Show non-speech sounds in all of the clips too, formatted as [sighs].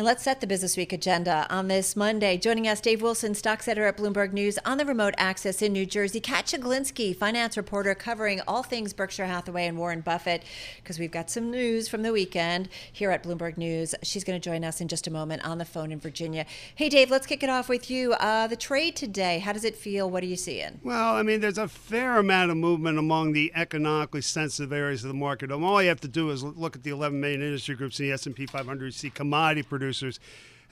And let's set the Business Week agenda on this Monday. Joining us, Dave Wilson, stocks editor at Bloomberg News on the remote access in New Jersey. Kat Chiglinsky, finance reporter covering all things Berkshire Hathaway and Warren Buffett, because we've got some news from the weekend here at Bloomberg News. She's going to join us in just a moment on the phone in Virginia. Hey, Dave, let's kick it off with you. Uh, the trade today, how does it feel? What are you seeing? Well, I mean, there's a fair amount of movement among the economically sensitive areas of the market. All you have to do is look at the 11 main industry groups in the S&P 500. You see commodity producers producers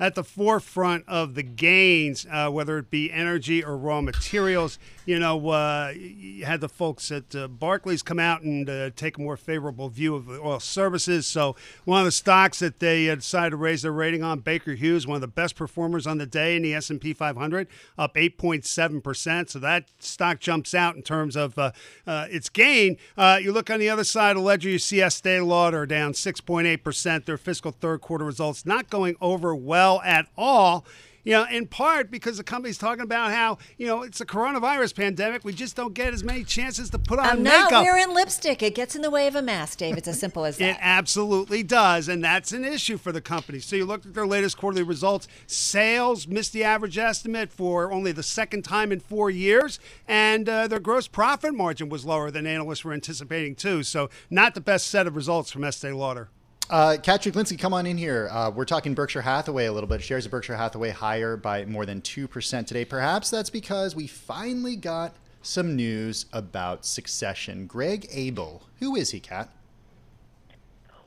at the forefront of the gains, uh, whether it be energy or raw materials. You know, uh, you had the folks at uh, Barclays come out and uh, take a more favorable view of the oil services. So one of the stocks that they uh, decided to raise their rating on, Baker Hughes, one of the best performers on the day in the S&P 500, up 8.7 percent. So that stock jumps out in terms of uh, its gain. you look on the other side of the ledger, you see Estee Lauder down 6.8 percent. Their fiscal third quarter results not going over well at all you know, in part because the company's talking about how, you know, it's a coronavirus pandemic. We just don't get as many chances to put on I'm makeup. not wearing lipstick. It gets in the way of a mask, Dave. It's as simple as that. it absolutely does. And that's an issue for the company. So you look at their latest quarterly results. Sales missed the average estimate for only the second time in four years. And uh, their gross profit margin was lower than analysts were anticipating, too. So not the best set of results from Estee Lauder. Uh, Kat come on in here. Uh, we're talking Berkshire Hathaway a little bit. Shares of Berkshire Hathaway higher by more than 2% today. Perhaps that's because we finally got some news about succession. Greg Abel, who is he, Kat?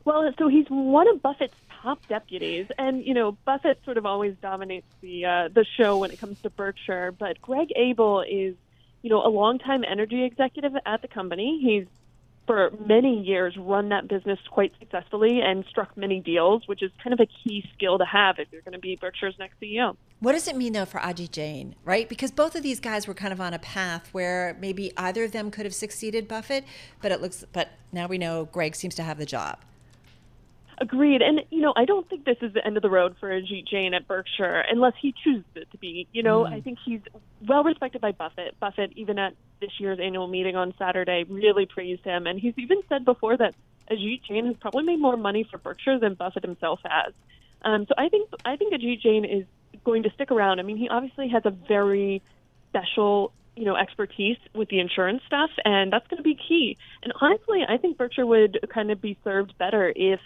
Well, so he's one of Buffett's top deputies, and you know Buffett sort of always dominates the uh, the show when it comes to Berkshire. But Greg Abel is, you know, a longtime energy executive at the company. He's for many years run that business quite successfully and struck many deals, which is kind of a key skill to have if you're going to be Berkshire's next CEO. What does it mean though for Ajit Jain, right? Because both of these guys were kind of on a path where maybe either of them could have succeeded Buffett, but it looks but now we know Greg seems to have the job. Agreed. And, you know, I don't think this is the end of the road for Ajit Jain at Berkshire unless he chooses it to be. You know, mm. I think he's well respected by Buffett. Buffett, even at this year's annual meeting on Saturday, really praised him. And he's even said before that Ajit Jain has probably made more money for Berkshire than Buffett himself has. Um, so I think I think Ajit Jain is going to stick around. I mean, he obviously has a very special you know expertise with the insurance stuff and that's going to be key and honestly i think berkshire would kind of be served better if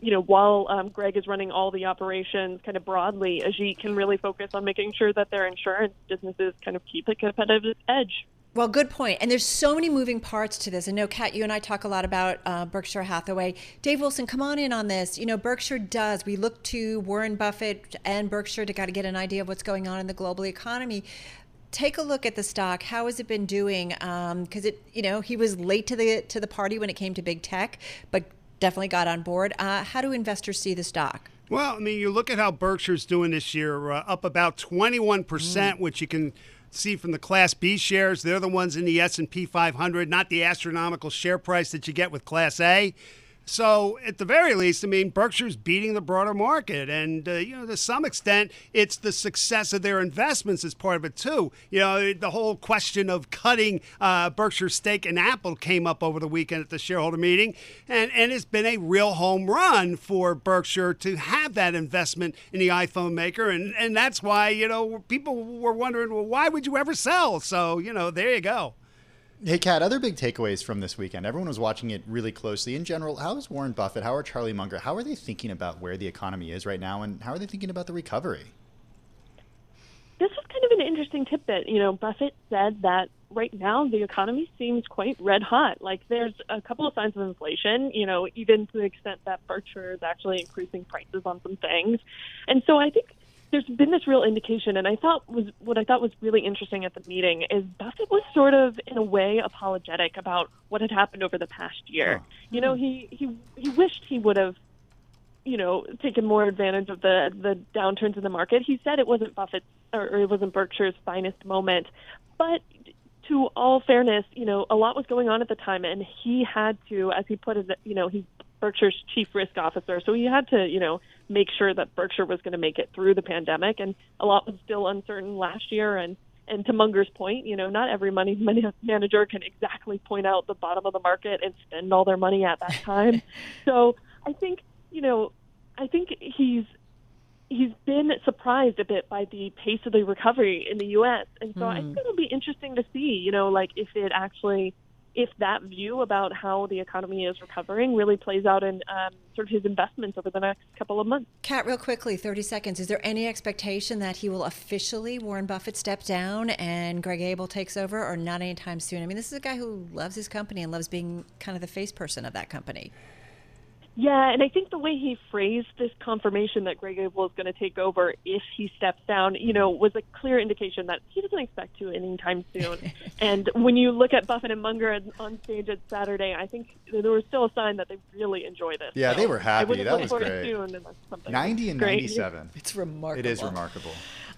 you know, while um, Greg is running all the operations kind of broadly, Ajit can really focus on making sure that their insurance businesses kind of keep a competitive edge. Well, good point. And there's so many moving parts to this. I know, Kat, you and I talk a lot about uh, Berkshire Hathaway. Dave Wilson, come on in on this. You know, Berkshire does. We look to Warren Buffett and Berkshire to kind of get an idea of what's going on in the global economy take a look at the stock. How has it been doing? Because um, it, you know, he was late to the to the party when it came to big tech, but definitely got on board. Uh, how do investors see the stock? Well, I mean, you look at how Berkshire's doing this year, uh, up about 21%, mm. which you can see from the Class B shares. They're the ones in the S&P 500, not the astronomical share price that you get with Class A. So, at the very least, I mean, Berkshire's beating the broader market. And, uh, you know, to some extent, it's the success of their investments as part of it, too. You know, the whole question of cutting uh, Berkshire's stake in Apple came up over the weekend at the shareholder meeting. And, and it's been a real home run for Berkshire to have that investment in the iPhone maker. And, and that's why, you know, people were wondering, well, why would you ever sell? So, you know, there you go. Hey, Kat, other big takeaways from this weekend. Everyone was watching it really closely. In general, how is Warren Buffett? How are Charlie Munger? How are they thinking about where the economy is right now, and how are they thinking about the recovery? This was kind of an interesting tidbit. You know, Buffett said that right now the economy seems quite red hot. Like there's a couple of signs of inflation, you know, even to the extent that Berkshire is actually increasing prices on some things. And so I think there's been this real indication, and I thought was what I thought was really interesting at the meeting is Buffett was sort of in a way apologetic about what had happened over the past year. Oh. You know, he he he wished he would have you know, taken more advantage of the the downturns in the market. He said it wasn't Buffett's or, or it wasn't Berkshire's finest moment, but to all fairness, you know, a lot was going on at the time, and he had to, as he put it, you know, he's Berkshire's chief risk officer, so he had to, you know, make sure that Berkshire was going to make it through the pandemic, and a lot was still uncertain last year, and and to Munger's point, you know, not every money manager can exactly point out the bottom of the market and spend all their money at that [laughs] time. so I think, you know, I think he's he's been surprised a bit by the pace of the recovery in the U.S. And so mm. I think it'll be interesting to see, you know, like if it actually if that view about how the economy is recovering really plays out in um, sort of his investments over the next couple of months. Kat, real quickly, 30 seconds. Is there any expectation that he will officially, Warren Buffett, step down and Greg Abel takes over, or not anytime soon? I mean, this is a guy who loves his company and loves being kind of the face person of that company. Yeah, and I think the way he phrased this confirmation that Greg Abel is going to take over if he steps down, you know, was a clear indication that he doesn't expect to anytime soon. [laughs] and when you look at Buffett and Munger on stage at Saturday, I think there was still a sign that they really enjoy this. Yeah, so they were happy. That was great. 90 and great. 97. It's remarkable. It is remarkable.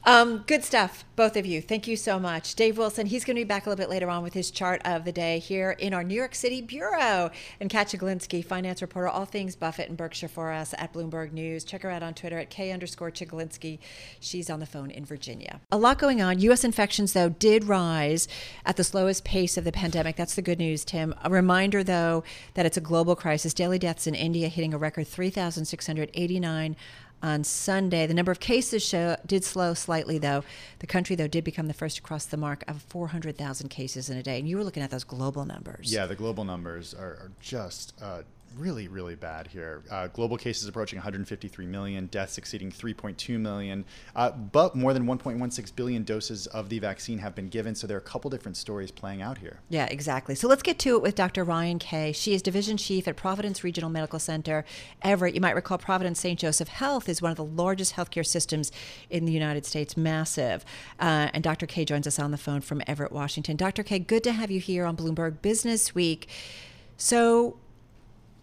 Um, good stuff, both of you. Thank you so much. Dave Wilson, he's going to be back a little bit later on with his chart of the day here in our New York City bureau. And Kat Chiglinsky, finance reporter, all things Buffett and Berkshire for us at Bloomberg News. Check her out on Twitter at K underscore Chiglinsky. She's on the phone in Virginia. A lot going on. U.S. infections, though, did rise at the slowest pace of the pandemic. That's the good news, Tim. A reminder, though, that it's a global crisis. Daily deaths in India hitting a record 3,689 on Sunday. The number of cases show, did slow slightly, though. The country, though, did become the first to cross the mark of 400,000 cases in a day. And you were looking at those global numbers. Yeah, the global numbers are, are just uh, really, really bad here. Uh, global cases approaching 153 million, deaths exceeding 3.2 million, uh, but more than 1.16 billion doses of the vaccine have been given. So there are a couple different stories playing out here. Yeah, exactly. So let's get to it with Dr. Ryan Keay. She is division chief at Providence Regional Medical Center, Everett. You might recall Providence St. Joseph Health is one of the largest healthcare systems in the United States, massive. Uh, and Dr. Keay joins us on the phone from Everett, Washington. Dr. Keay, good to have you here on Bloomberg Business Week. So,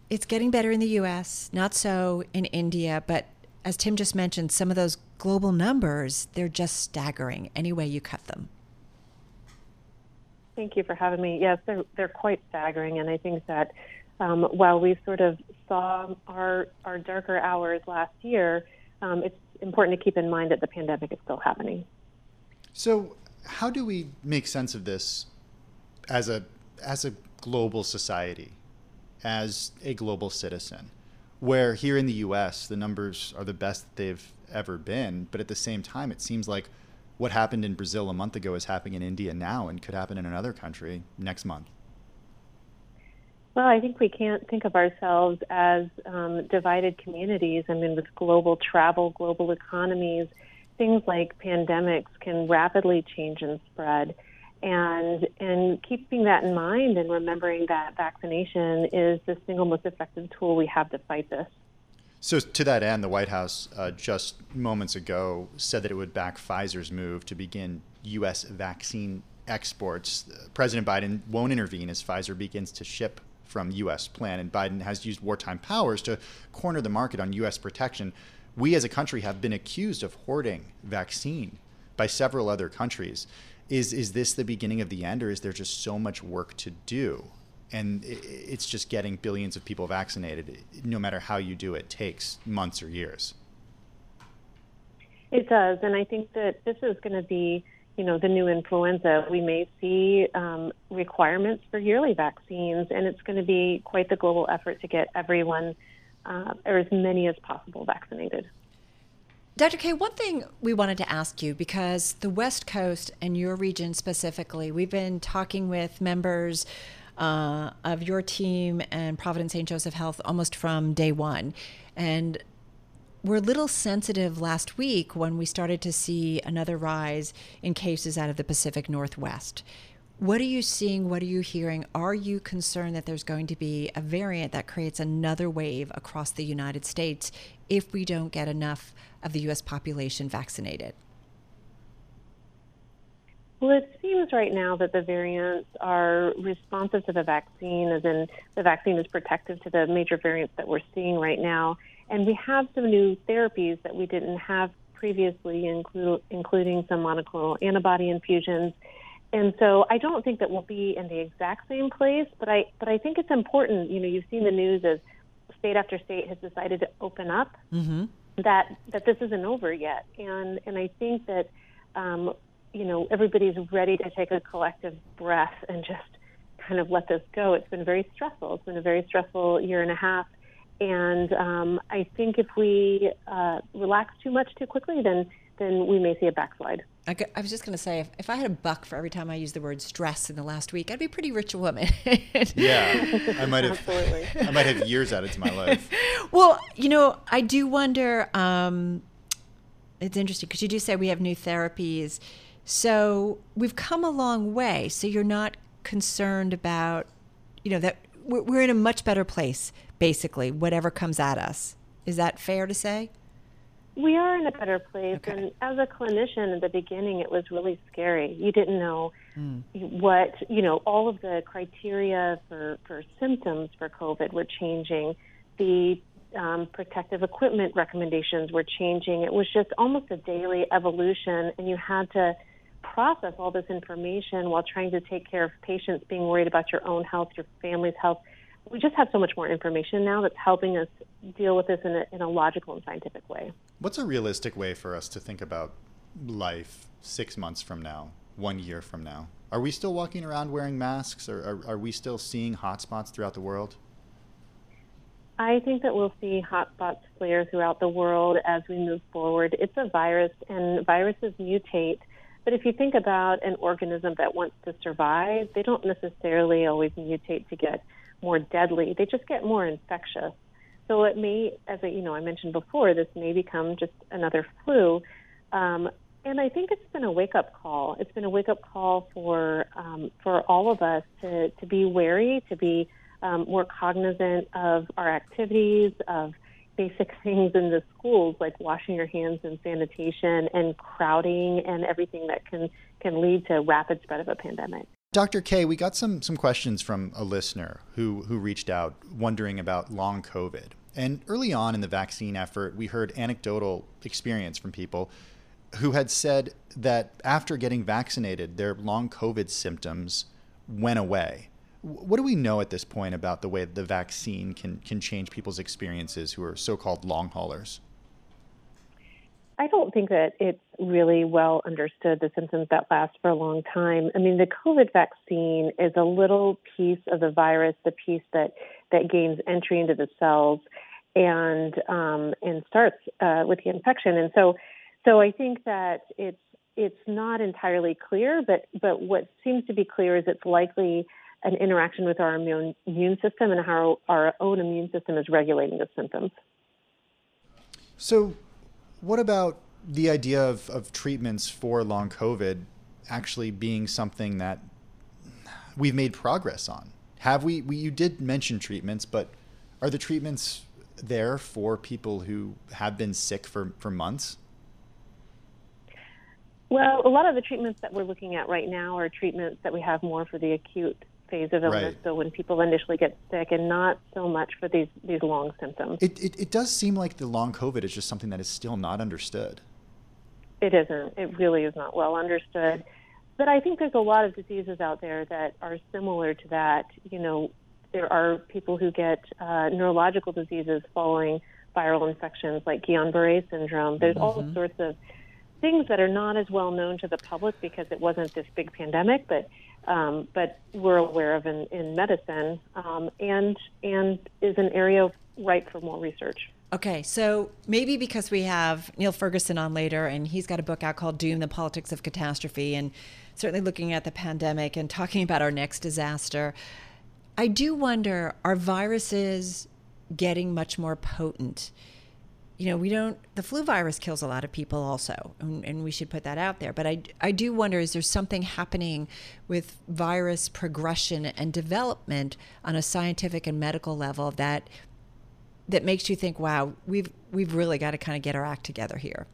it's getting better in the US, not so in India, but as Tim just mentioned, some of those global numbers, they're just staggering any way you cut them. Thank you for having me. Yes, they're, they're quite staggering. And I think that um, while we sort of saw our, our darker hours last year, um, it's important to keep in mind that the pandemic is still happening. So, how do we make sense of this as a, as a global society? As a global citizen. Where here in the US, the numbers are the best that they've ever been. But at the same time, it seems like what happened in Brazil a month ago is happening in India now and could happen in another country next month. Well, I think we can't think of ourselves as um, divided communities. I mean, with global travel, global economies, things like pandemics can rapidly change and spread and and keeping that in mind and remembering that vaccination is the single most effective tool we have to fight this. So to that end, the White House uh, just moments ago said that it would back Pfizer's move to begin U.S. vaccine exports. President Biden won't intervene as Pfizer begins to ship from U.S. plant, and Biden has used wartime powers to corner the market on U.S. protection. We as a country have been accused of hoarding vaccine by several other countries is is this the beginning of the end or is there just so much work to do? And it's just getting billions of people vaccinated no matter how you do it takes months or years. It does and i think that this is going to be you know the new influenza. We may see um, requirements for yearly vaccines and it's going to be quite the global effort to get everyone uh, or as many as possible vaccinated Dr. Keay, one thing we wanted to ask you because the West Coast and your region specifically, we've been talking with members uh, of your team and Providence St. Joseph Health almost from day one. And we're a little sensitive last week when we started to see another rise in cases out of the Pacific Northwest. What are you seeing? What are you hearing? Are you concerned that there's going to be a variant that creates another wave across the United States if we don't get enough of the U.S. population vaccinated? Well, it seems right now that the variants are responsive to the vaccine, as in the vaccine is protective to the major variants that we're seeing right now. And we have some new therapies that we didn't have previously, including some monoclonal antibody infusions. And so I don't think that we'll be in the exact same place, but I but I think it's important. You know, you've seen the news as state after state has decided to open up. Mm-hmm. That that this isn't over yet, and and I think that um, you know, everybody's ready to take a collective breath and just kind of let this go. It's been very stressful. It's been a very stressful year and a half. And um, I think if we uh, relax too much too quickly, then then we may see a backslide. I, I was just going to say, if, if, I had a buck for every time I used the word stress in the last week, I'd be a pretty rich woman. [laughs] yeah, I might have. Absolutely. I might have years added to my life. [laughs] Well, you know, I do wonder. Um, it's interesting because you do say we have new therapies so we've come a long way. So you're not concerned about, you know, that we're in a much better place, basically, whatever comes at us. Is that fair to say? We are in a better place. Okay. And as a clinician at the beginning, it was really scary. You didn't know mm. what, you know, all of the criteria for, for symptoms for COVID were changing. The um, protective equipment recommendations were changing. It was just almost a daily evolution, and you had to process all this information while trying to take care of patients, being worried about your own health, your family's health. We just have so much more information now that's helping us deal with this in a, in a logical and scientific way. What's a realistic way for us to think about life six months from now, one year from now? Are we still walking around wearing masks, or are, are we still seeing hotspots throughout the world? I think that we'll see hotspots flare throughout the world as we move forward. It's a virus, and viruses mutate. But if you think about an organism that wants to survive, they don't necessarily always mutate to get more deadly. They just get more infectious. So it may, as I, you know, I mentioned before, this may become just another flu. Um, and I think it's been a wake up call. It's been a wake up call for um, for all of us to to be wary, to be um, more cognizant of our activities, of basic [laughs] things in the schools like washing your hands and sanitation and crowding and everything that can can lead to rapid spread of a pandemic. Dr. Keay, we got some some questions from a listener who who reached out wondering about long COVID. And early on in the vaccine effort, we heard anecdotal experience from people who had said that after getting vaccinated, their long COVID symptoms went away. What do we know at this point about the way the vaccine can, can change people's experiences who are so called long haulers? I don't think that it's really well understood the symptoms that last for a long time. I mean, the COVID vaccine is a little piece of the virus, the piece that, that gains entry into the cells and um, and starts uh, with the infection. And so, so I think that it's it's not entirely clear, but but what seems to be clear is it's likely an interaction with our immune, immune system and how our own immune system is regulating the symptoms. So, what about the idea of, of treatments for long COVID actually being something that we've made progress on? Have we, we you did mention treatments, but are the treatments there for people who have been sick for, for months? Well, a lot of the treatments that we're looking at right now are treatments that we have more for the acute phase of illness. Right. So when people initially get sick, and not so much for these these long symptoms. It, it it does seem like the long COVID is just something that is still not understood. It isn't. It really is not well understood. But I think there's a lot of diseases out there that are similar to that. You know, there are people who get uh, neurological diseases following viral infections like Guillain-Barré syndrome. There's mm-hmm. all sorts of things that are not as well known to the public because it wasn't this big pandemic, but um, but we're aware of in, in medicine um, and and is an area ripe for more research. Okay, so maybe because we have Niall Ferguson on later, and he's got a book out called Doom: The Politics of Catastrophe, and certainly looking at the pandemic and talking about our next disaster. I do wonder: are viruses getting much more potent? You know, we don't, the flu virus kills a lot of people also, and, and, we should put that out there. But I, I do wonder is there something happening with virus progression and development on a scientific and medical level that that makes you think, wow, we've we've really got to kind of get our act together here?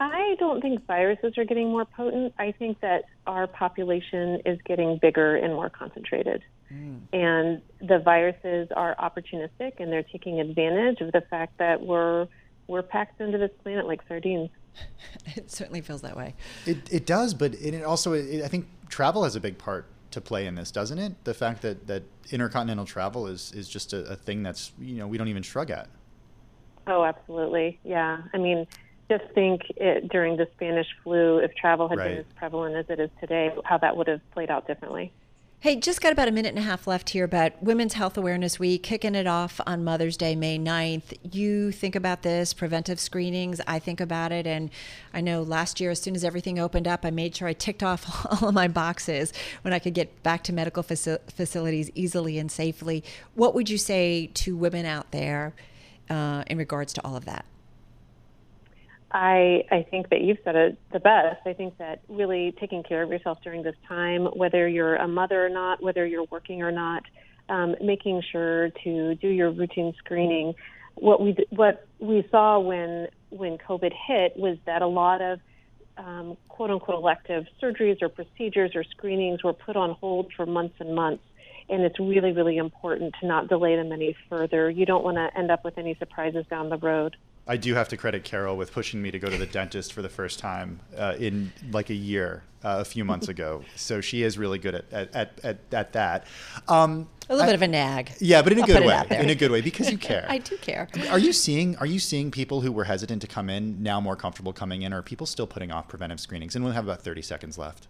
I I don't think viruses are getting more potent. I think that our population is getting bigger and more concentrated. Mm. And the viruses are opportunistic and they're taking advantage of the fact that we're we're packed into this planet like sardines. [laughs] it certainly feels that way. It, it does, but it, it also it, I think travel has a big part to play in this, doesn't it? The fact that, that intercontinental travel is, is just a, a thing that's you know we don't even shrug at. Oh, absolutely. Yeah. I mean, just think it, during the Spanish flu, if travel had right. been as prevalent as it is today, how that would have played out differently. Hey, just got about a minute and a half left here, but Women's Health Awareness Week, kicking it off on Mother's Day, May 9th. You think about this, preventive screenings. I think about it. And I know last year, as soon as everything opened up, I made sure I ticked off [laughs] all of my boxes when I could get back to medical faci- facilities easily and safely. What would you say to women out there uh, in regards to all of that? I, I think that you've said it the best. I think that really taking care of yourself during this time, whether you're a mother or not, whether you're working or not, um, making sure to do your routine screening. What we what we saw when when COVID hit was that a lot of um, quote unquote elective surgeries or procedures or screenings were put on hold for months and months. And it's really, really important to not delay them any further. You don't want to end up with any surprises down the road. I do have to credit Carol with pushing me to go to the dentist for the first time uh, in like a year, uh, a few [laughs] months ago. So she is really good at at, at, at that. Um, a little I, bit of a nag. Yeah, but in a I'll good way. In a good way because you [laughs] care. I do care. Are you seeing Are you seeing people who were hesitant to come in now more comfortable coming in, or are people still putting off preventive screenings? And we'll have about thirty seconds left.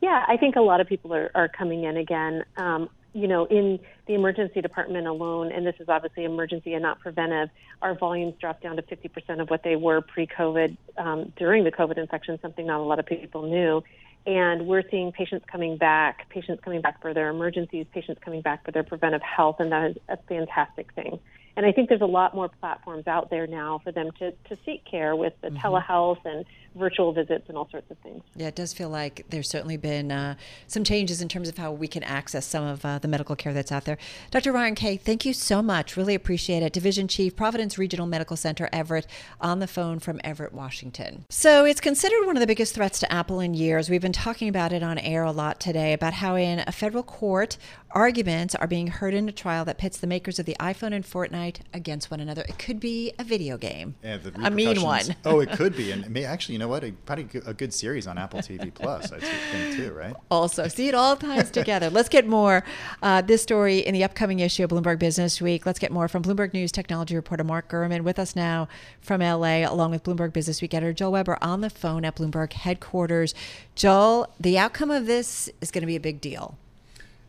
Yeah, I think a lot of people are, are coming in again. Um, you know, in the emergency department alone, and this is obviously emergency and not preventive, our volumes dropped down to 50% of what they were pre-COVID um, during the COVID infection, something not a lot of people knew. And we're seeing patients coming back, patients coming back for their emergencies, patients coming back for their preventive health, and that is a fantastic thing. And I think there's a lot more platforms out there now for them to, to seek care with the mm-hmm. telehealth and virtual visits and all sorts of things. Yeah, it does feel like there's certainly been uh, some changes in terms of how we can access some of uh, the medical care that's out there. Dr. Ryan Keay, thank you so much. Really appreciate it. Division Chief, Providence Regional Medical Center, Everett, on the phone from Everett, Washington. So it's considered one of the biggest threats to Apple in years. We've been talking about it on air a lot today about how in a federal court, arguments are being heard in a trial that pits the makers of the iPhone and Fortnite against one another. It could be a video game, yeah, a mean one. oh, it could be, and it may actually, you know what? A, probably a good series on Apple TV Plus, I think too, right? Also, see it all ties together. Let's get more uh, this story in the upcoming issue of Bloomberg Business Week. Let's get more from Bloomberg News technology reporter Mark Gurman with us now from LA, along with Bloomberg Business Week editor Joel Weber on the phone at Bloomberg headquarters. Joel, the outcome of this is going to be a big deal.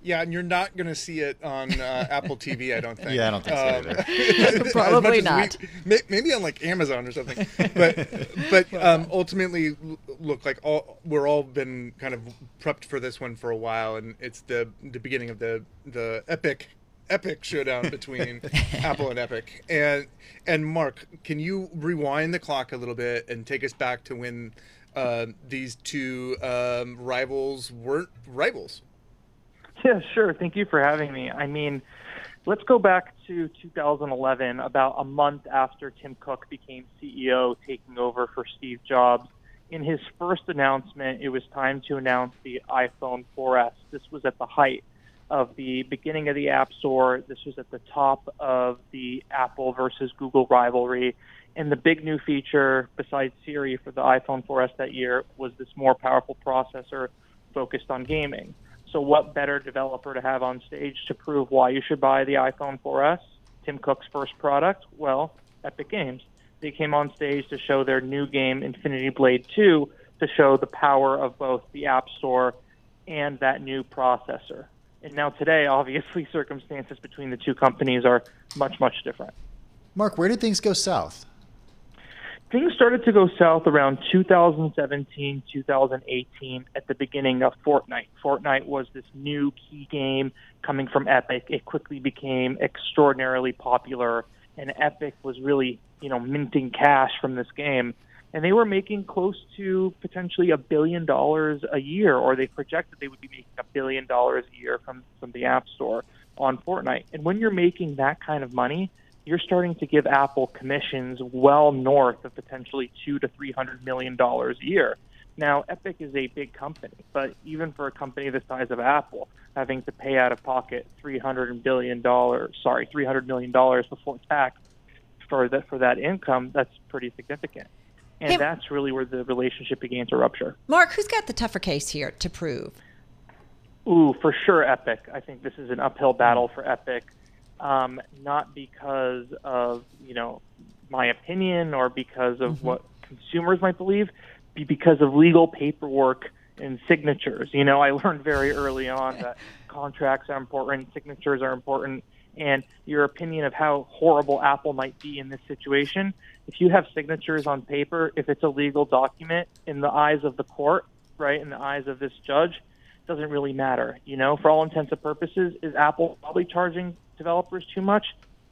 Yeah, and you're not going to see it on uh, Apple TV, I don't think. [laughs] Yeah, I don't think um, so either. [laughs] [laughs] Probably not. We, maybe on like Amazon or something. But but um, ultimately, look like all we're all been kind of prepped for this one for a while, and it's the the beginning of the the epic epic showdown between Apple and Epic. And and Mark, can you rewind the clock a little bit and take us back to when uh, these two um, rivals weren't rivals? [laughs] Yeah, sure. Thank you for having me. I mean, let's go back to 2011, about a month after Tim Cook became CEO, taking over for Steve Jobs. In his first announcement, it was time to announce the iPhone 4S. This was at the height of the beginning of the App Store. This was at the top of the Apple versus Google rivalry. And the big new feature, besides Siri for the iPhone 4S that year, was this more powerful processor focused on gaming. So, what better developer to have on stage to prove why you should buy the iPhone 4S? Tim Cook's first product? Well, Epic Games. They came on stage to show their new game, Infinity Blade 2, to show the power of both the App Store and that new processor. And now, today, [laughs] obviously, circumstances between the two companies are much, much different. Mark, where did things go south? Things started to go south around 2017, 2018 at the beginning of Fortnite. Fortnite was this new key game coming from Epic. It quickly became extraordinarily popular and Epic was really, you know, minting cash from this game. And they were making close to potentially a billion dollars a year, or they projected they would be making a billion dollars a year from, from the App Store on Fortnite. And when you're making that kind of money, you're starting to give Apple commissions well north of potentially two to three hundred million dollars a year. Now, Epic is a big company, but even for a company the size of Apple, having to pay out of pocket three hundred billion dollars, sorry, three hundred million dollars before tax for that for that income, that's pretty significant. And Hey- that's really where the relationship begins to rupture. Mark, who's got the tougher case here to prove? Ooh, for sure, Epic. I think this is an uphill battle for Epic, um, not because of you know my opinion or because of what consumers might believe, be because of legal paperwork and signatures. You know, I [laughs] learned very early on that contracts are important, signatures are important, and your opinion of how horrible Apple might be in this situation. If you have signatures on paper, if it's a legal document in the eyes of the court, right, in the eyes of this judge, doesn't really matter. You know, for all intents and purposes, is Apple probably charging developers too much?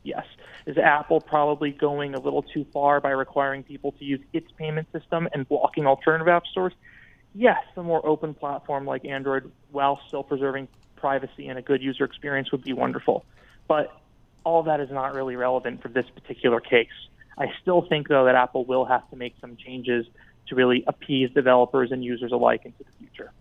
Yes. Is Apple probably going a little too far by requiring people to use its payment system and blocking alternative app stores? Yes, a more open platform like Android, while still preserving privacy and a good user experience, would be wonderful. But all that is not really relevant for this particular case. I still think, though, that Apple will have to make some changes to really appease developers and users alike into the future.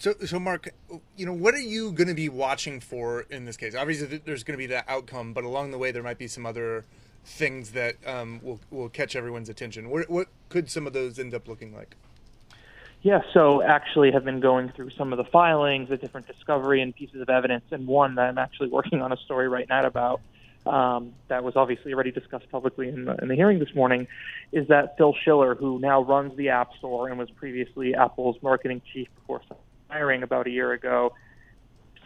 So, so Mark, you know, what are you going to be watching for in this case? Obviously, there's going to be that outcome, but along the way, there might be some other things that um, will will catch everyone's attention. What, what could some of those end up looking like? Yeah, so actually have been going through some of the filings, the different discovery and pieces of evidence, and one that I'm actually working on a story right now about um, that was obviously already discussed publicly in the, in the hearing this morning, is that Phil Schiller, who now runs the App Store and was previously Apple's marketing chief before about a year ago,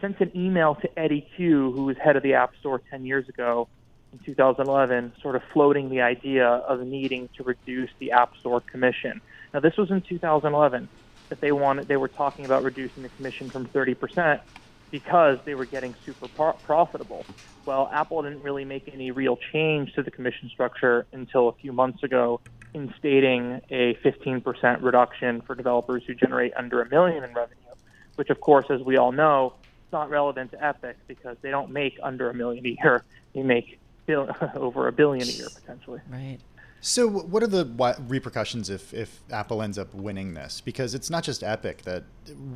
sent an email to Eddy Cue, who was head of the App Store 10 years ago, in 2011, sort of floating the idea of needing to reduce the App Store commission. Now, this was in 2011 that they wanted. They were talking about reducing the commission from 30% because they were getting super pro- profitable. Well, Apple didn't really make any real change to the commission structure until a few months ago, instating a 15% reduction for developers who generate under a million in revenue. Which, of course, as we all know, is not relevant to Epic because they don't make under a million a year. They make bil- [laughs] over a billion a year potentially. Right. So, what are the repercussions if, if Apple ends up winning this? Because it's not just Epic that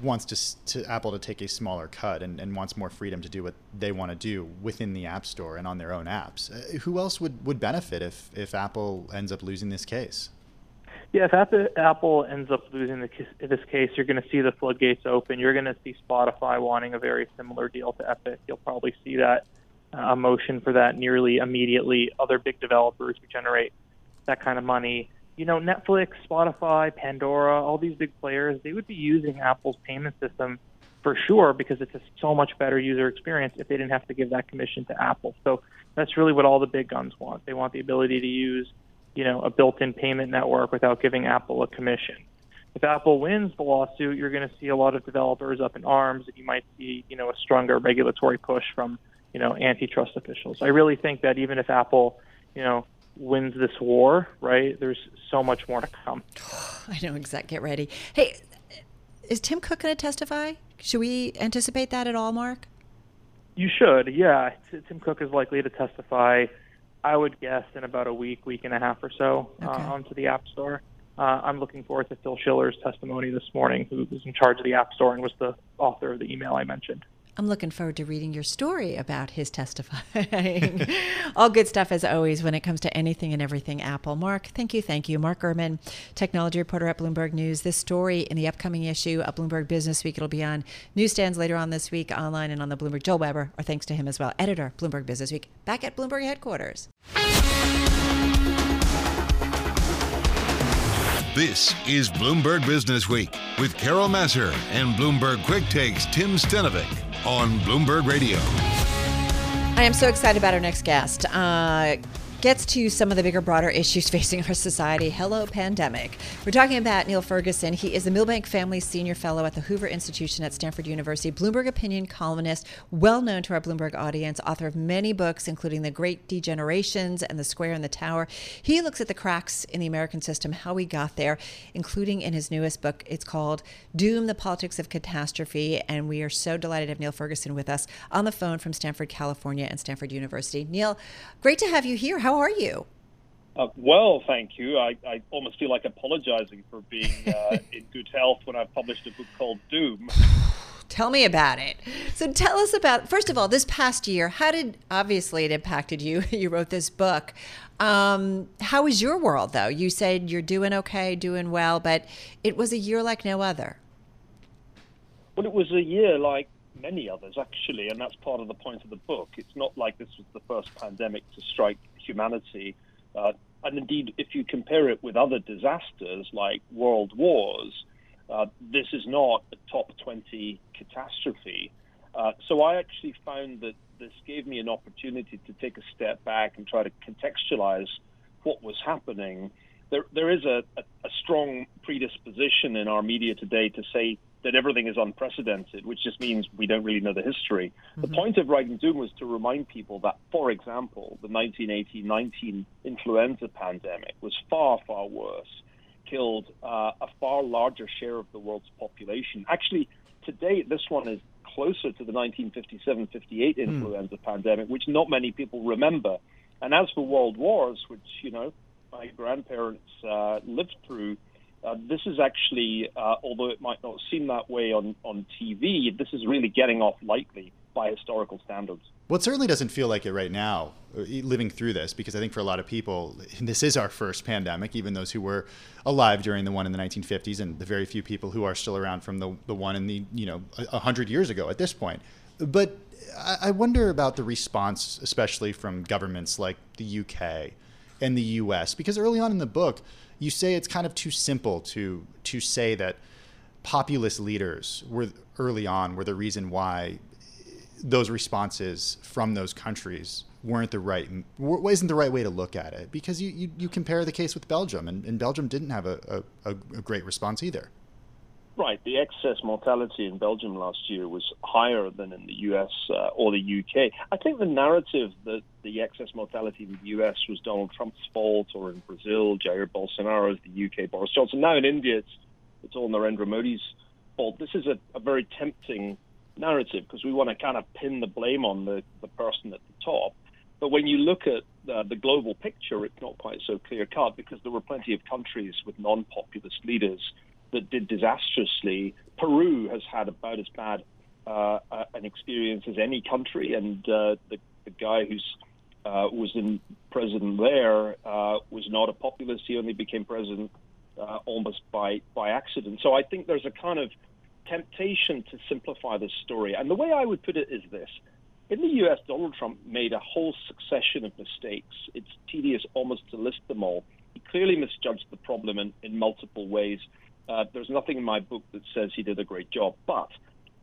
wants to, to Apple to take a smaller cut and, and wants more freedom to do what they want to do within the App Store and on their own apps. Uh, who else would, would benefit if, if Apple ends up losing this case? Yeah, if Apple, ends up losing the, this case, you're going to see the floodgates open. You're going to see Spotify wanting a very similar deal to Epic. You'll probably see that uh, motion for that nearly immediately. Other big developers who generate that kind of money, you know, Netflix, Spotify, Pandora, all these big players, they would be using Apple's payment system for sure because it's a so much better user experience if they didn't have to give that commission to Apple. So that's really what all the big guns want. They want the ability to use you know, a built-in payment network without giving Apple a commission. If Apple wins the lawsuit, you're going to see a lot of developers up in arms, and you might see, you know, a stronger regulatory push from, you know, antitrust officials. I really think that even if Apple, you know, wins this war, right, there's so much more to come. [sighs] I know exactly. Get ready. Hey, is Tim Cook going to testify? Should we anticipate that at all, Mark? You should, yeah. Tim Cook is likely to testify. I would guess in about a week, week and a half or so, uh, Okay. onto the App Store. Uh, I'm looking forward to Phil Schiller's testimony this morning, who was in charge of the App Store and was the author of the email I mentioned. I'm looking forward to reading your story about his testifying. [laughs] All good stuff as always when it comes to anything and everything Apple. Mark, thank you, thank you. Mark Gurman, technology reporter at Bloomberg News. This story in the upcoming issue of Bloomberg Business Week. It'll be on newsstands later on this week, online and on the Bloomberg. Joel Weber, or thanks to him as well. Editor, Bloomberg Business Week, back at Bloomberg headquarters. This is Bloomberg Business Week with Carol Massar and Bloomberg Quick Takes Tim Stenovec on Bloomberg Radio. I am so excited about our next guest. Uh, gets to some of the bigger, broader issues [laughs] facing our society. Hello, pandemic. We're talking about Niall Ferguson. He is the Milbank Family Senior Fellow at the Hoover Institution at Stanford University, Bloomberg opinion columnist, well known to our Bloomberg audience, author of many books, including The Great Degenerations and The Square and the Tower. He looks at the cracks in the American system, how we got there, including in his newest book. It's called Doom, the Politics of Catastrophe. And we are so delighted to have Niall Ferguson with us on the phone from Stanford, California, and Stanford University. Niall, great to have you here. How are you? Uh, well, thank you. I, I, almost feel like apologizing for being uh, [laughs] in good health when I've published a book called Doom. [sighs] Tell me about it. So tell us about first of all this past year. How did obviously it impacted you? [laughs] You wrote this book. Um, how was your world though? You said you're doing okay, doing well, but it was a year like no other. Well, it was a year like many others actually, and that's part of the point of the book. It's not like this was the first pandemic to strike humanity. Uh, and indeed, if you compare it with other disasters like world wars, uh, this is not a top 20 catastrophe. Uh, so I actually found that this gave me an opportunity to take a step back and try to contextualize what was happening. There, there is a, a, a strong predisposition in our media today to say that everything is unprecedented, which just means we don't really know the history. Mm-hmm. The point of writing Doom was to remind people that, for example, the 1918-19 influenza pandemic was far, far worse, killed uh, a far larger share of the world's population. Actually, to date, this one is closer to the 1957-58 mm. influenza pandemic, which not many people remember. And as for world wars, which you know my grandparents uh, lived through, uh, this is actually, uh, although it might not seem that way on, on TV, this is really getting off lightly by historical standards. Well, it certainly doesn't feel like it right now, uh, living through this, because I think for a lot of people, this is our first pandemic, even those who were alive during the one in the 1950s, and the very few people who are still around from the, the one in the, you know, 100 years ago at this point. But I wonder about the response, especially from governments like the UK and the US, because early on in the book, you say it's kind of too simple to to say that populist leaders were early on were the reason why those responses from those countries weren't the right isn't the right way to look at it because you, you, you compare the case with Belgium and, and Belgium didn't have a, a, a great response either. Right. The excess mortality in Belgium last year was higher than in the US uh, or the UK. I think the narrative that the excess mortality in the US was Donald Trump's fault, or in Brazil, Jair Bolsonaro's, the UK, Boris Johnson. Now in India, it's, it's all Narendra Modi's fault. This is a, a very tempting narrative because we want to kind of pin the blame on the, the person at the top. But when you look at uh, the global picture, it's not quite so clear cut because there were plenty of countries with non populist leaders that did disastrously. Peru has had about as bad uh, an experience as any country, and uh, the, the guy who uh, was in president there uh, was not a populist. He only became president uh, almost by by accident. So I think there's a kind of temptation to simplify this story. And the way I would put it is this. In the U.S., Donald Trump made a whole succession of mistakes. It's tedious almost to list them all. He clearly misjudged the problem in, in multiple ways. Uh, there's nothing in my book that says he did a great job. But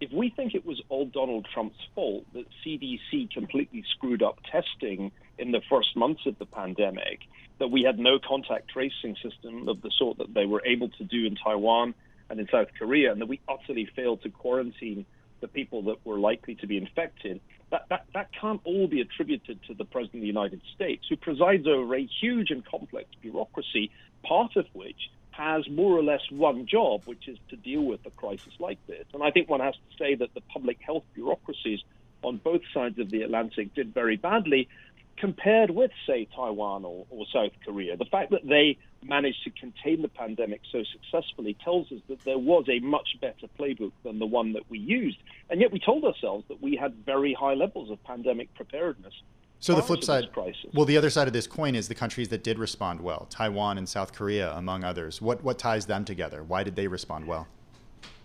if we think it was all Donald Trump's fault that CDC completely screwed up testing in the first months of the pandemic, that we had no contact tracing system of the sort that they were able to do in Taiwan and in South Korea, and that we utterly failed to quarantine the people that were likely to be infected, that, that, that can't all be attributed to the President of the United States, who presides over a huge and complex bureaucracy, part of which has more or less one job, which is to deal with a crisis like this. And I think one has to say that the public health bureaucracies on both sides of the Atlantic did very badly compared with, say, Taiwan or, or, South Korea. The fact that they managed to contain the pandemic so successfully tells us that there was a much better playbook than the one that we used. And yet we told ourselves that we had very high levels of pandemic preparedness. So the flip side, well, the other side of this coin is the countries that did respond well, Taiwan and South Korea, among others. What what ties them together? Why did they respond well?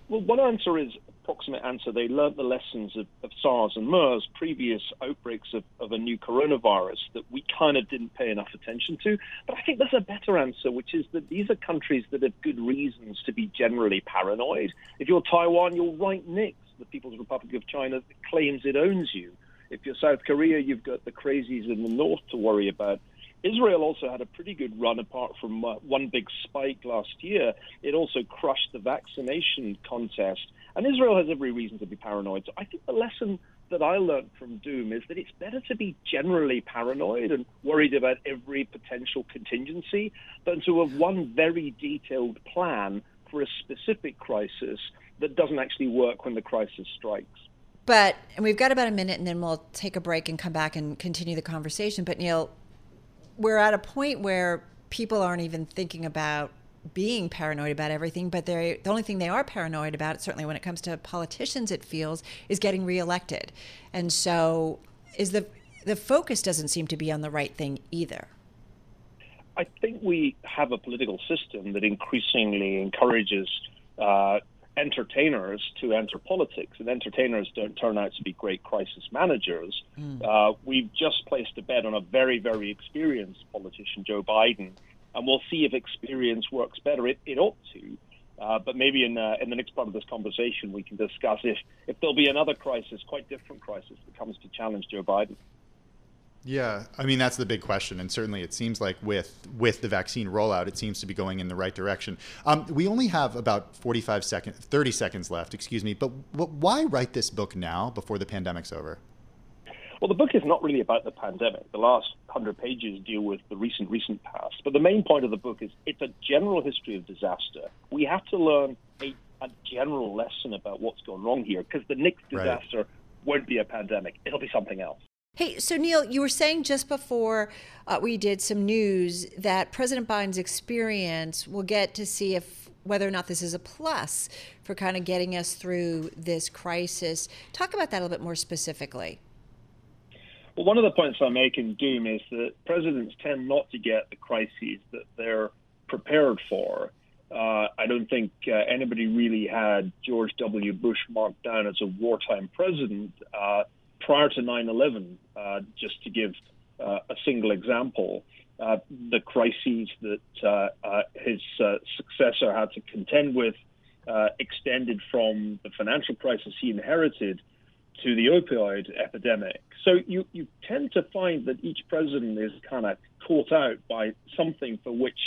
Well, one answer is approximate answer. They learned the lessons of, of SARS and MERS, previous outbreaks of, of a new coronavirus that we kind of didn't pay enough attention to. But I think there's a better answer, which is that these are countries that have good reasons to be generally paranoid. If you're Taiwan, you're right next to the People's Republic of China that claims it owns you. If you're South Korea, you've got the crazies in the north to worry about. Israel also had a pretty good run apart from uh, one big spike last year. It also crushed the vaccination contest. And Israel has every reason to be paranoid. So I think the lesson that I learned from Doom is that it's better to be generally paranoid and worried about every potential contingency than to have one very detailed plan for a specific crisis that doesn't actually work when the crisis strikes. But, and we've got about a minute and then we'll take a break and come back and continue the conversation. But, Niall, we're at a point where people aren't even thinking about being paranoid about everything, but they the only thing they are paranoid about, certainly when it comes to politicians, it feels, is getting reelected. And so is the the focus doesn't seem to be on the right thing either. I think we have a political system that increasingly encourages uh, entertainers to enter politics, and entertainers don't turn out to be great crisis managers. Mm. Uh, we've just placed a bet on a very, very experienced politician, Joe Biden, and we'll see if experience works better. It, it ought to. Uh, but maybe in, uh, in the next part of this conversation, we can discuss if, if there'll be another crisis, quite different crisis, that comes to challenge Joe Biden. Yeah, I mean that's the big question, and certainly it seems like with with the vaccine rollout, it seems to be going in the right direction. Um, we only have about forty five seconds, thirty seconds left, excuse me. But, but why write this book now before the pandemic's over? Well, the book is not really about the pandemic. The last hundred pages deal with the recent recent past, but the main point of the book is it's a general history of disaster. We have to learn a, a general lesson about what's gone wrong here, because the next disaster right. won't be a pandemic; it'll be something else. Hey, so Niall, you were saying just before uh, we did some news that President Biden's experience will get to see if whether or not this is a plus for kind of getting us through this crisis. Talk about that a little bit more specifically. Well, one of the points I make in Doom is that presidents tend not to get the crises that they're prepared for. Uh, I don't think uh, anybody really had George W. Bush marked down as a wartime president. Uh, prior to 9 11, uh, just to give uh, a single example, uh, the crises that uh, uh, his uh, successor had to contend with extended from the financial crisis he inherited to the opioid epidemic. So you, you tend to find that each president is kind of caught out by something for which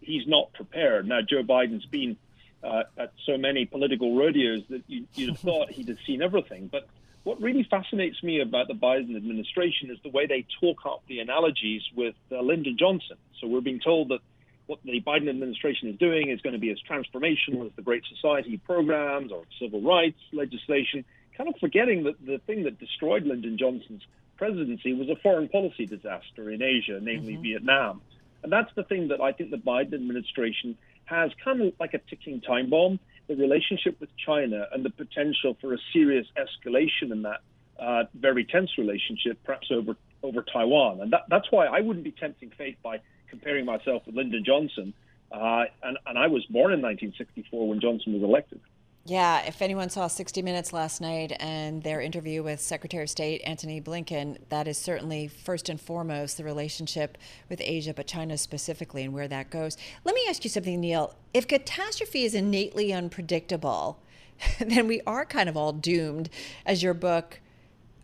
he's not prepared. Now, Joe Biden's been at so many political rodeos that you, you'd have [laughs] thought he'd have seen everything. But what really fascinates me about the Biden administration is the way they talk up the analogies with uh, Lyndon Johnson. So we're being told that what the Biden administration is doing is going to be as transformational as the Great Society programs or civil rights legislation, kind of forgetting that the thing that destroyed Lyndon Johnson's presidency was a foreign policy disaster in Asia, namely mm-hmm. Vietnam. And that's the thing that I think the Biden administration has kind of like a ticking time bomb the relationship with China and the potential for a serious escalation in that uh, very tense relationship, perhaps over over Taiwan. And that, that's why I wouldn't be tempting fate by comparing myself with Lyndon Johnson. Uh, and, and I was born in 1964 when Johnson was elected. Yeah, if anyone saw 60 Minutes last night and their interview with Secretary of State Antony Blinken, that is certainly first and foremost the relationship with Asia, but China specifically, and where that goes. Let me ask you something, Niall. If catastrophe is innately unpredictable, [laughs] then we are kind of all doomed, as your book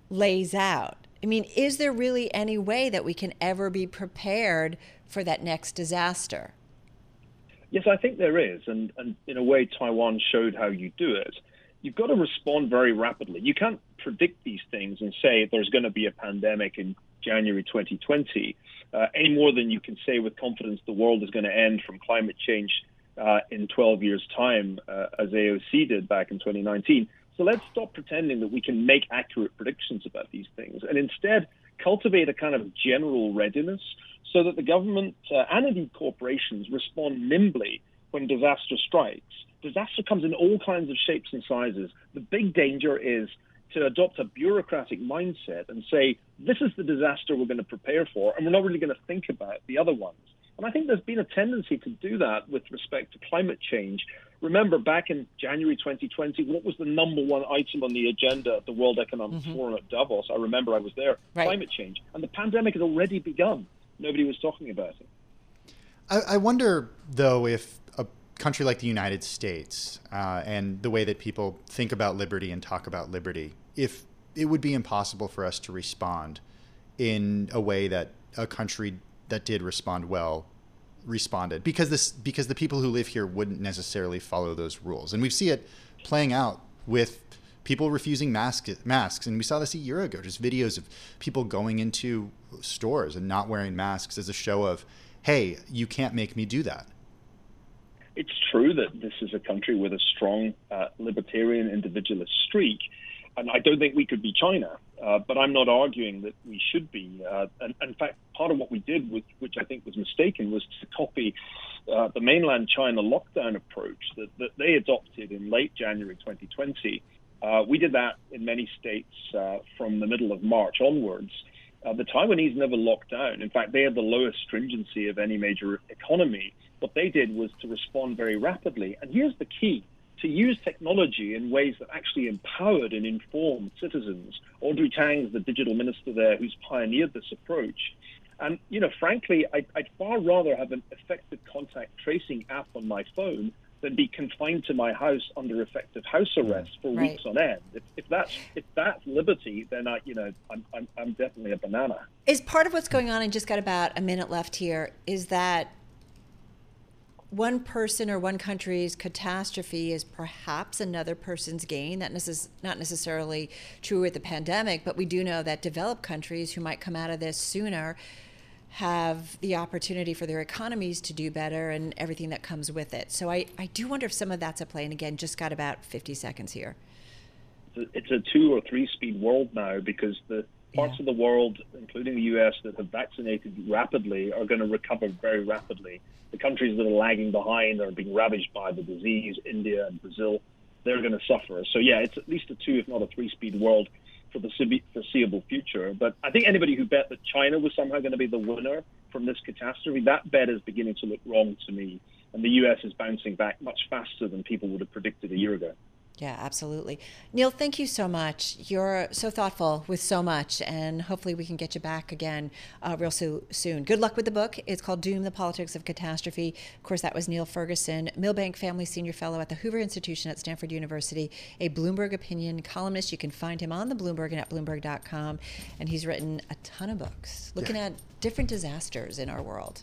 lays out. I mean, is there really any way that we can ever be prepared for that next disaster? Yes, I think there is, and, and in a way, Taiwan showed how you do it. You've got to respond very rapidly. You can't predict these things and say there's going to be a pandemic in January 2020 uh, any more than you can say with confidence the world is going to end from climate change uh, in 12 years' time, uh, as AOC did back in 2019. So let's stop pretending that we can make accurate predictions about these things and instead cultivate a kind of general readiness so that the government uh, and indeed corporations respond nimbly when disaster strikes. Disaster comes in all kinds of shapes and sizes. The big danger is to adopt a bureaucratic mindset and say, this is the disaster we're going to prepare for, and we're not really going to think about the other ones. And I think there's been a tendency to do that with respect to climate change. Remember, back in January 2020, what was the number one item on the agenda at the World Economic mm-hmm. Forum at Davos? I remember I was there. Right. Climate change. And the pandemic has already begun nobody was talking about it. I, I wonder, though, if a country like the United States uh, and the way that people think about liberty and talk about liberty, if it would be impossible for us to respond in a way that a country that did respond well responded because this because the people who live here wouldn't necessarily follow those rules, and we see it playing out with people refusing mask, masks, and we saw this a year ago. Just videos of people going into stores and not wearing masks as a show of, "Hey, you can't make me do that." It's true that this is a country with a strong uh, libertarian individualist streak, and I don't think we could be China. Uh, but I'm not arguing that we should be. Uh, and, in fact, part of what we did, was, which I think was mistaken, was to copy uh, the mainland China lockdown approach that, that they adopted in late January 2020. Uh, we did that in many states uh, from the middle of March onwards. Uh, the Taiwanese never locked down. In fact, they had the lowest stringency of any major economy. What they did was to respond very rapidly. And here's the key to use technology in ways that actually empowered and informed citizens. Audrey Tang is the digital minister there who's pioneered this approach. And, you know, frankly, I'd, I'd far rather have an effective contact tracing app on my phone than be confined to my house under effective house mm. arrest for right. weeks on end. If, if, that's if that's liberty, then I, you know, I'm, I'm, I'm definitely a banana. Is part of what's going on, and just got about a minute left here, is that one person or one country's catastrophe is perhaps another person's gain. That is not necessarily true with the pandemic, but we do know that developed countries who might come out of this sooner have the opportunity for their economies to do better and everything that comes with it. So I, I do wonder if some of that's at play. And again, just got about 50 seconds here. It's a two or three speed world now because the parts yeah. of the world, including the US, that have vaccinated rapidly are going to recover very rapidly. The countries that are lagging behind are being ravaged by the disease, India and Brazil, they're going to suffer. So, yeah, it's at least a two, if not a three speed world for the foreseeable future. But I think anybody who bet that China was somehow going to be the winner from this catastrophe, that bet is beginning to look wrong to me. And the US is bouncing back much faster than people would have predicted a year ago. Yeah, absolutely. Niall, thank you so much. You're so thoughtful with so much, and hopefully we can get you back again uh, real so- soon. Good luck with the book. It's called Doom, the Politics of Catastrophe. Of course, that was Niall Ferguson, Milbank Family Senior Fellow at the Hoover Institution at Stanford University, a Bloomberg opinion columnist. You can find him on the Bloomberg and at Bloomberg.com, and he's written a ton of books looking yeah. at different disasters in our world.